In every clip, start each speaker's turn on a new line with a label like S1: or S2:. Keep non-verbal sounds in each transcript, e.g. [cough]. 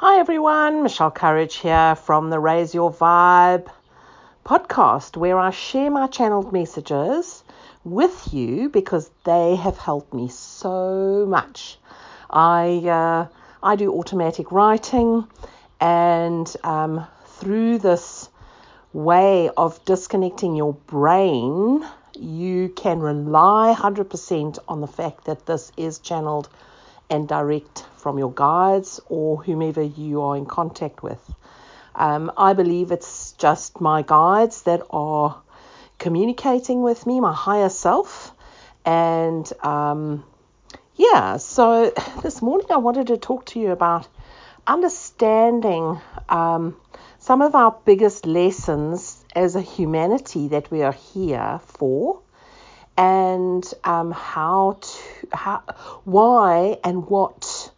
S1: Hi everyone, Michelle Courage here from the Raise Your Vibe podcast, where I share my channeled messages with you because they have helped me so much. I uh, I do automatic writing, and um, through this way of disconnecting your brain, you can rely 100% on the fact that this is channeled and direct from your guides or whomever you are in contact with. Um, I believe it's just my guides that are communicating with me, my higher self. And um, yeah, so [laughs] this morning I wanted to talk to you about understanding um, some of our biggest lessons as a humanity that we are here for and um, how to how why and what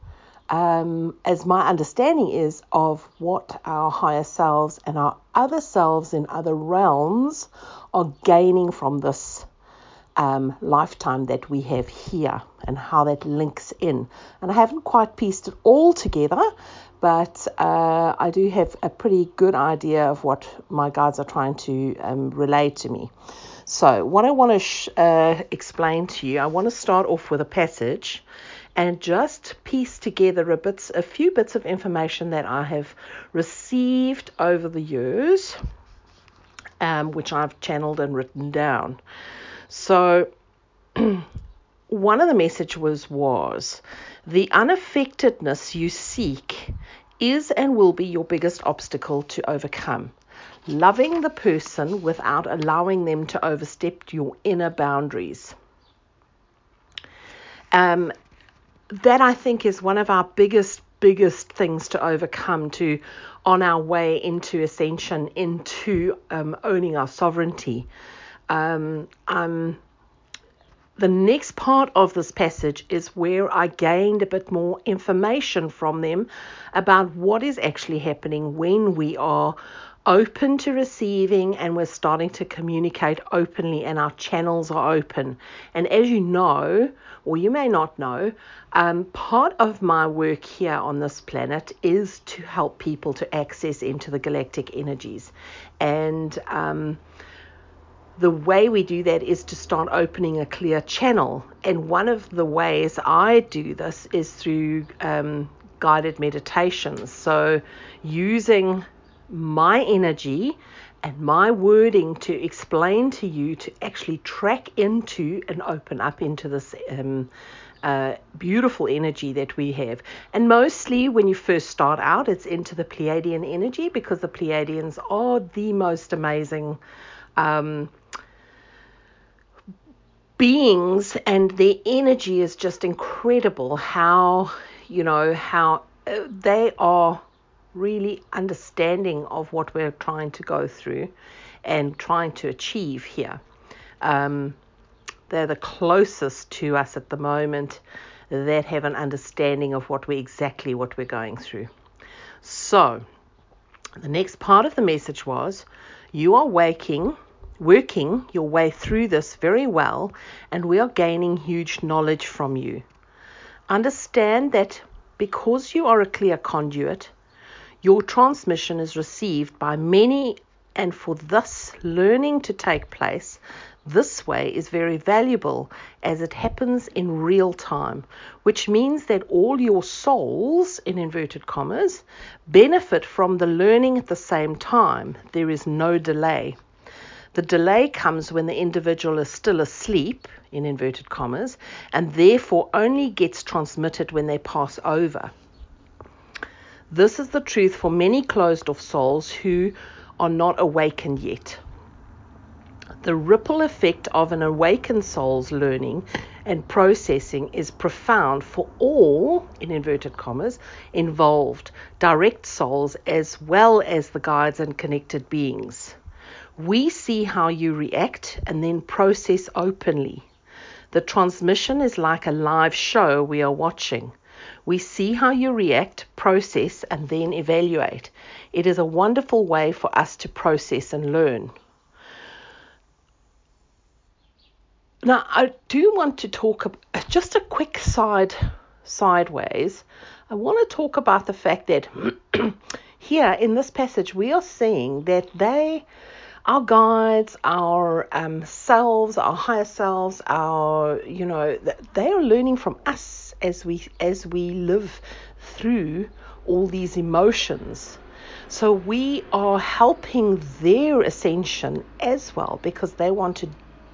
S1: um, as my understanding is of what our higher selves and our other selves in other realms are gaining from this um, lifetime that we have here and how that links in. And I haven't quite pieced it all together, but uh, I do have a pretty good idea of what my guides are trying to um, relay to me. So, what I want to sh- uh, explain to you, I want to start off with a passage and just piece together a bits, a few bits of information that I have received over the years, um, which I've channeled and written down. So, [clears throat] one of the messages was the unaffectedness you seek is and will be your biggest obstacle to overcome. Loving the person without allowing them to overstep your inner boundaries. Um, that I think is one of our biggest, biggest things to overcome to on our way into ascension, into um, owning our sovereignty. Um, um, the next part of this passage is where I gained a bit more information from them about what is actually happening when we are open to receiving and we're starting to communicate openly and our channels are open. And as you know, or you may not know, um, part of my work here on this planet is to help people to access into the galactic energies. And um, the way we do that is to start opening a clear channel. And one of the ways I do this is through um, guided meditations. So using my energy and my wording to explain to you to actually track into and open up into this um, uh, beautiful energy that we have. And mostly when you first start out, it's into the Pleiadian energy because the Pleiadians are the most amazing. Um, beings and their energy is just incredible how you know how uh, they are really understanding of what we're trying to go through and trying to achieve here um, they're the closest to us at the moment that have an understanding of what we exactly what we're going through so the next part of the message was you are waking working your way through this very well, and we are gaining huge knowledge from you. Understand that because you are a clear conduit, your transmission is received by many, and for this learning to take place, this way is very valuable as it happens in real time, which means that all your souls, in inverted commas, benefit from the learning at the same time. There is no delay. The delay comes when the individual is still asleep, in inverted commas, and therefore only gets transmitted when they pass over. This is the truth for many closed off souls who are not awakened yet. The ripple effect of an awakened soul's learning and processing is profound for all, in inverted commas, involved, direct souls as well as the guides and connected beings. We see how you react and then process openly. The transmission is like a live show we are watching. We see how you react, process, and then evaluate. It is a wonderful way for us to process and learn. Now, I do want to talk just a quick side sideways, I want to talk about the fact that [clears throat] here in this passage we are seeing that they, our guides, our um, selves, our higher selves, our you know, they are learning from us as we as we live through all these emotions. So we are helping their ascension as well because they want to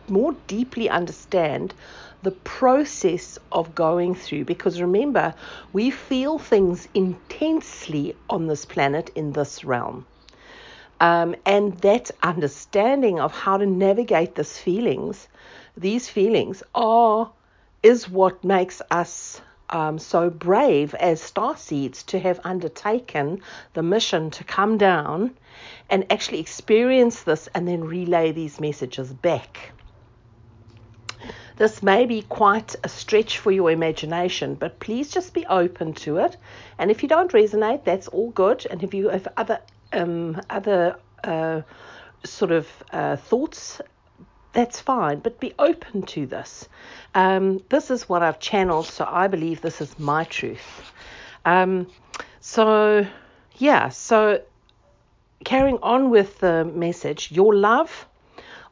S1: more deeply understand the process of going through. Because remember, we feel things intensely on this planet in this realm. Um, and that understanding of how to navigate these feelings, these feelings are is what makes us um, so brave as star seeds to have undertaken the mission to come down and actually experience this and then relay these messages back. This may be quite a stretch for your imagination, but please just be open to it. And if you don't resonate, that's all good. And if you have other um, other uh, sort of uh, thoughts, that's fine. But be open to this. Um, this is what I've channeled, so I believe this is my truth. Um, so yeah, so carrying on with the message, your love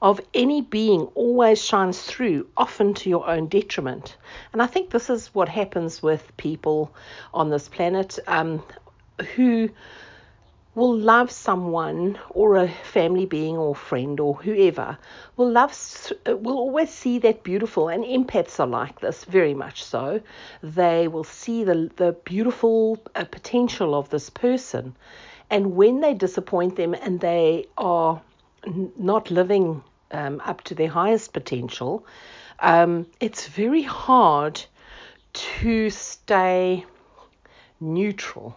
S1: of any being always shines through, often to your own detriment. And I think this is what happens with people on this planet um, who will love someone or a family being or friend or whoever will love will always see that beautiful and empaths are like this very much so. They will see the the beautiful uh, potential of this person and when they disappoint them and they are n- not living um, up to their highest potential, um, it's very hard to stay neutral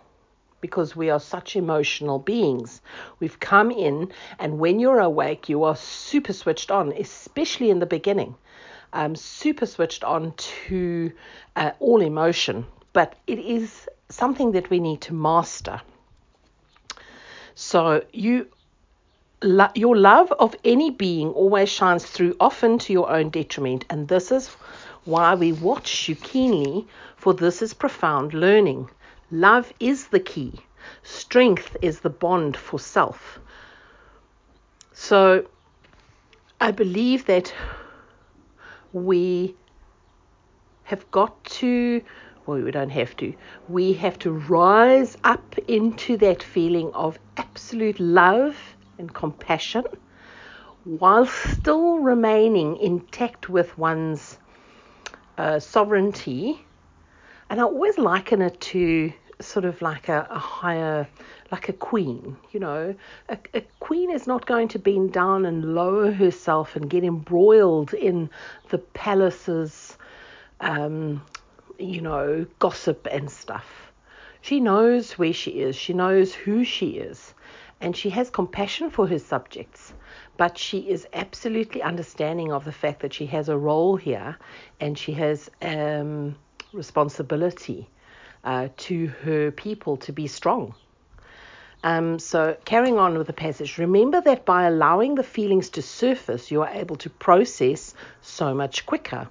S1: because we are such emotional beings. We've come in, and when you're awake, you are super switched on, especially in the beginning, um, super switched on to uh, all emotion. But it is something that we need to master. So you lo- your love of any being always shines through, often to your own detriment. And this is why we watch you keenly, for this is profound learning. Love is the key, strength is the bond for self. So I believe that we have got to, well, we don't have to, we have to rise up into that feeling of absolute love and compassion while still remaining intact with one's uh, sovereignty. And I always liken it to sort of like a, a higher, like a queen, you know. A, a, queen is not going to bend down and lower herself and get embroiled in the palace's, um, you know, gossip and stuff. She knows where she is, she knows who she is and she has compassion for her subjects, but she is absolutely understanding of the fact that she has a role here and she has um, responsibility uh, to her people to be strong. Um, so, carrying on with the passage, remember that by allowing the feelings to surface, you are able to process so much quicker.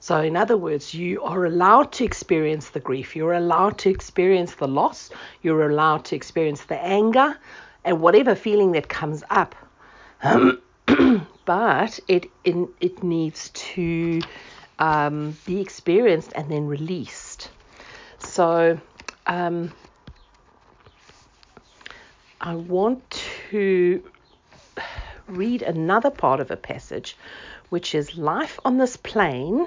S1: So, in other words, you are allowed to experience the grief, you're allowed to experience the loss, you're allowed to experience the anger, and whatever feeling that comes up. Um, [clears throat] but it, it, it needs to um, be experienced and then released. So, um, I want to read another part of a passage, which is life on this plane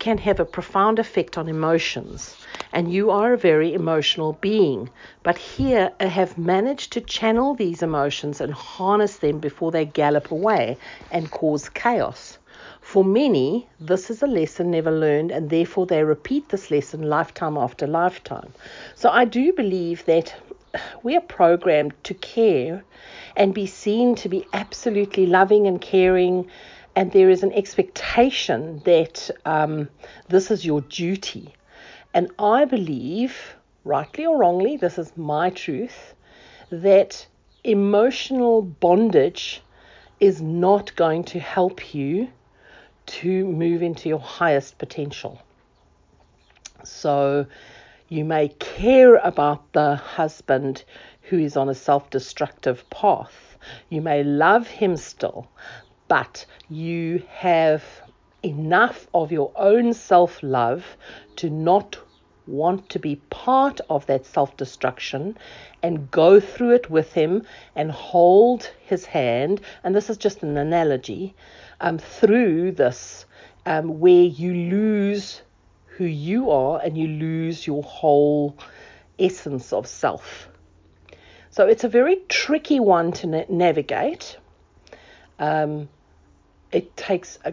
S1: can have a profound effect on emotions, and you are a very emotional being. But here I have managed to channel these emotions and harness them before they gallop away and cause chaos. For many, this is a lesson never learned, and therefore they repeat this lesson lifetime after lifetime. So I do believe that we are programmed to care and be seen to be absolutely loving and caring and there is an expectation that um, this is your duty. And I believe, rightly or wrongly, this is my truth, that emotional bondage is not going to help you to move into your highest potential. So you may care about the husband who is on a self destructive path. You may love him still, but you have enough of your own self love to not want to be part of that self destruction and go through it with him and hold his hand. And this is just an analogy um, through this, um, where you lose who you are and you lose your whole essence of self. So it's a very tricky one to na- navigate. Um, it takes a,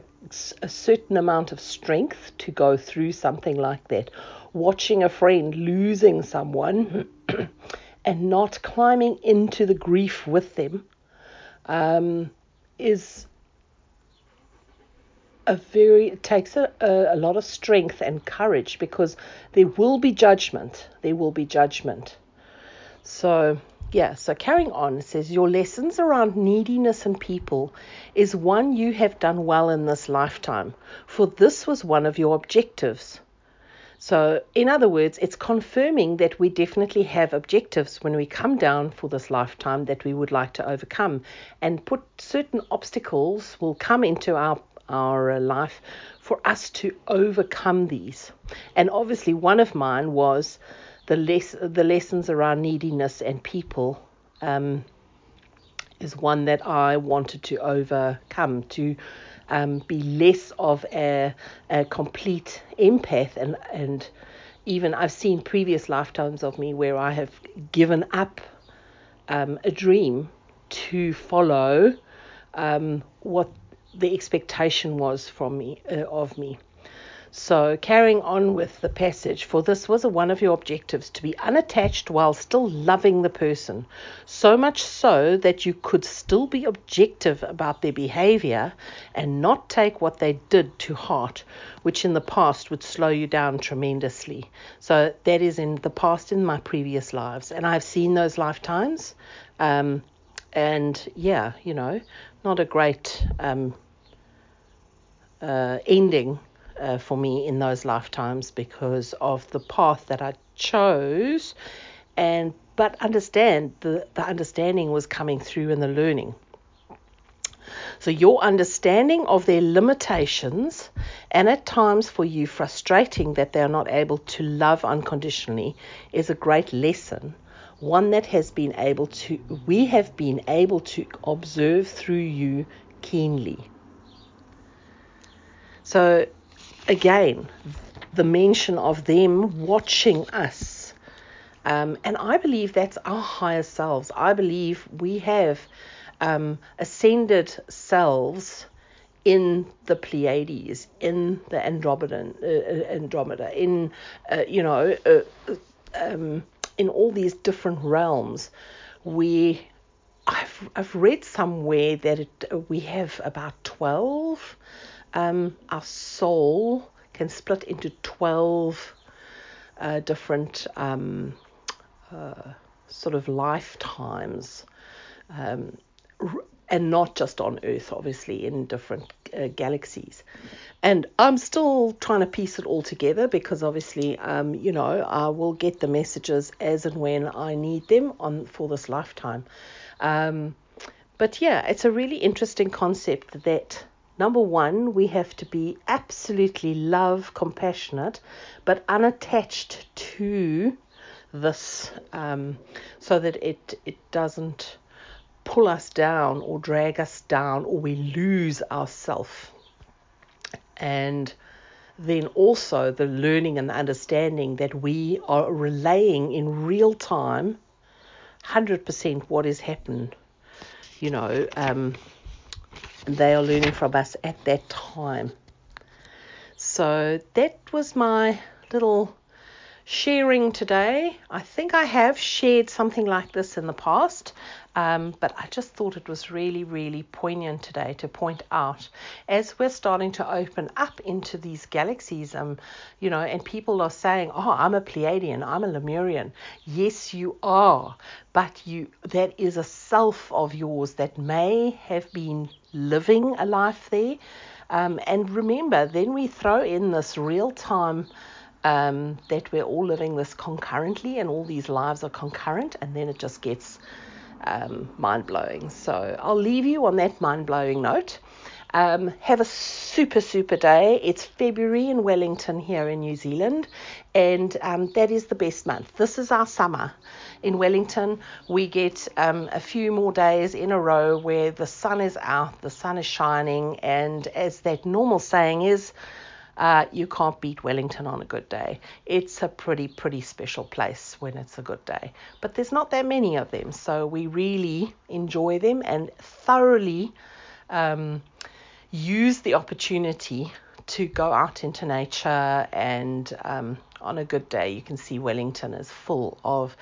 S1: a, certain amount of strength to go through something like that. Watching a friend losing someone [clears throat] and not climbing into the grief with them um, is a very it takes a, a, a lot of strength and courage because there will be judgment. There will be judgment. So yeah, so carrying on, it says, Your lessons around neediness and people is one you have done well in this lifetime, for this was one of your objectives. So, in other words, it's confirming that we definitely have objectives when we come down for this lifetime that we would like to overcome, and put certain obstacles will come into our our life for us to overcome these. And obviously, one of mine was the less the lessons around neediness and people um, is one that I wanted to overcome to um, be less of a, a complete empath and and even I've seen previous lifetimes of me where I have given up um, a dream to follow um, what the expectation was from me uh, of me. So, carrying on with the passage, for this was one of your objectives to be unattached while still loving the person, so much so that you could still be objective about their behavior and not take what they did to heart, which in the past would slow you down tremendously. So, that is in the past in my previous lives, and I've seen those lifetimes. Um, and yeah, you know, not a great um, uh, ending uh, for me in those lifetimes because of the path that I chose and but understand the, the understanding was coming through in the learning. So your understanding of their limitations and at times for you frustrating that they are not able to love unconditionally is a great lesson. One that has been able to we have been able to observe through you keenly. So again, the mention of them watching us. Um, and I believe that's our higher selves. I believe we have um, ascended selves in the Pleiades, in the Andromeda, uh, uh, Andromeda in, uh, you know, uh, um, in all these different realms. We, I've, I've read somewhere that it, we have about 12 um, our soul can split into 12 uh, different um, uh, sort of lifetimes. Um, and not just on Earth, obviously, in different uh, galaxies. And I'm still trying to piece it all together because obviously, um, you know, I will get the messages as and when I need them on for this lifetime. Um, but yeah, it's a really interesting concept that Number one, we have to be absolutely love, compassionate, but unattached to this um, so that it, it doesn't pull us down or drag us down or we lose ourself. And then also the learning and the understanding that we are relaying in real time 100% what has happened. You know, um, they are learning from us at that time. So that was my little sharing today. I think I have shared something like this in the past, um, but I just thought it was really, really poignant today to point out as we're starting to open up into these galaxies, um, you know, and people are saying, "Oh, I'm a Pleiadian, I'm a Lemurian." Yes, you are, but you that is a self of yours that may have been living a life there. Um, and remember, then we throw in this real time um, that we're all living this concurrently and all these lives are concurrent, and then it just gets um, mind blowing. So I'll leave you on that mind blowing note. Um, have a super, super day. It's February in Wellington here in New Zealand, and um, that is the best month. This is our summer in Wellington. We get um, a few more days in a row where the sun is out, the sun is shining, and as that normal saying is, uh, you can't beat Wellington on a good day. It's a pretty, pretty special place when it's a good day. But there's not that many of them, so we really enjoy them and thoroughly um, use the opportunity to go out into nature. And um, on a good day, you can see Wellington is full of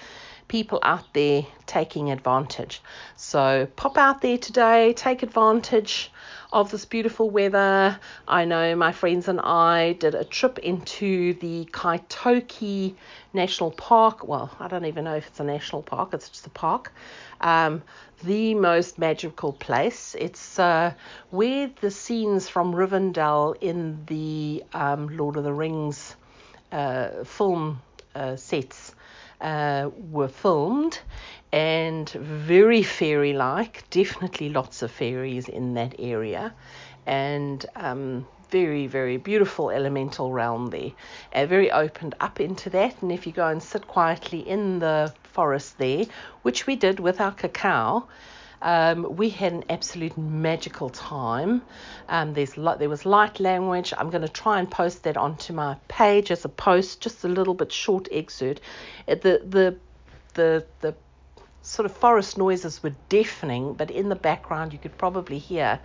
S1: people out there taking advantage. So pop out there today, take advantage of this beautiful weather. I know my friends and I did a trip into the Kaitoke National Park. Well, I don't even know if it's a national park, it's just a park. Um, the most magical place. It's uh, where the scenes from Rivendell in the um, Lord of the Rings uh, film uh, sets uh, were filmed and very fairy like. Definitely lots of fairies in that area, and um, very, very beautiful elemental realm there. Uh, very opened up into that. And if you go and sit quietly in the forest there, which we did with our cacao, um, we had an absolute magical time. Um, there's there was light language. I'm going to try and post that onto my page as a post, just a little bit short excerpt. The the the the sort of forest noises were deafening, but in the background you could probably hear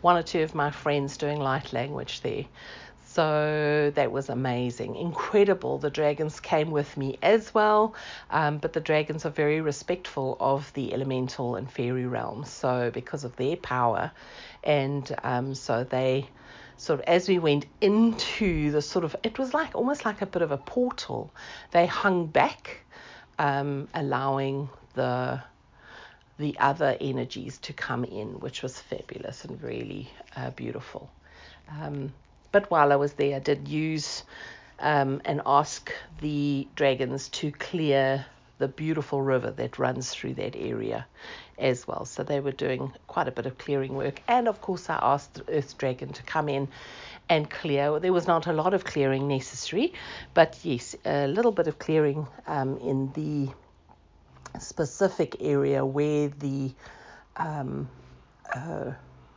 S1: one or two of my friends doing light language there. So that was amazing, incredible. The dragons came with me as well, um, but the dragons are very respectful of the elemental and fairy realms. So because of their power, and um, so they sort of as we went into the sort of it was like almost like a bit of a portal. They hung back, um, allowing the the other energies to come in, which was fabulous and really uh, beautiful. Um, but while I was there, I did use um, and ask the dragons to clear the beautiful river that runs through that area as well. So they were doing quite a bit of clearing work. And of course, I asked the Earth Dragon to come in and clear. There was not a lot of clearing necessary, but yes, a little bit of clearing um, in the specific area where the um, uh,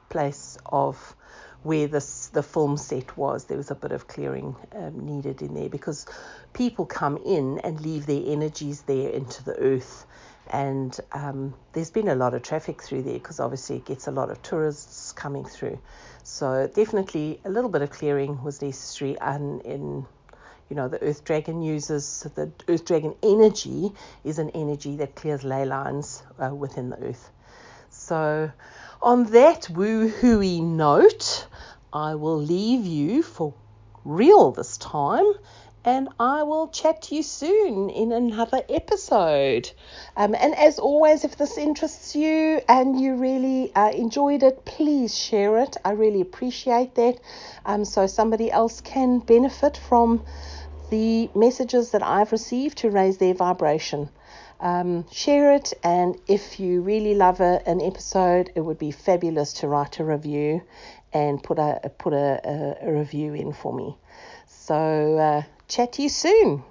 S1: place of where this, the film set was, there was a bit of clearing um, needed in there because people come in and leave their energies there into the earth. And um, there's been a lot of traffic through there because obviously it gets a lot of tourists coming through. So definitely a little bit of clearing was necessary. And in you know, the Earth Dragon uses the Earth Dragon energy is an energy that clears ley lines uh, within the Earth. So, on that woo hooey note, I will leave you for real this time and I will chat to you soon in another episode. Um, and as always, if this interests you and you really uh, enjoyed it, please share it. I really appreciate that. Um, so somebody else can benefit from the messages that I've received to raise their vibration. Um, share it, and if you really love a, an episode, it would be fabulous to write a review and put a put a, a, a review in for me. So uh, chat to you soon.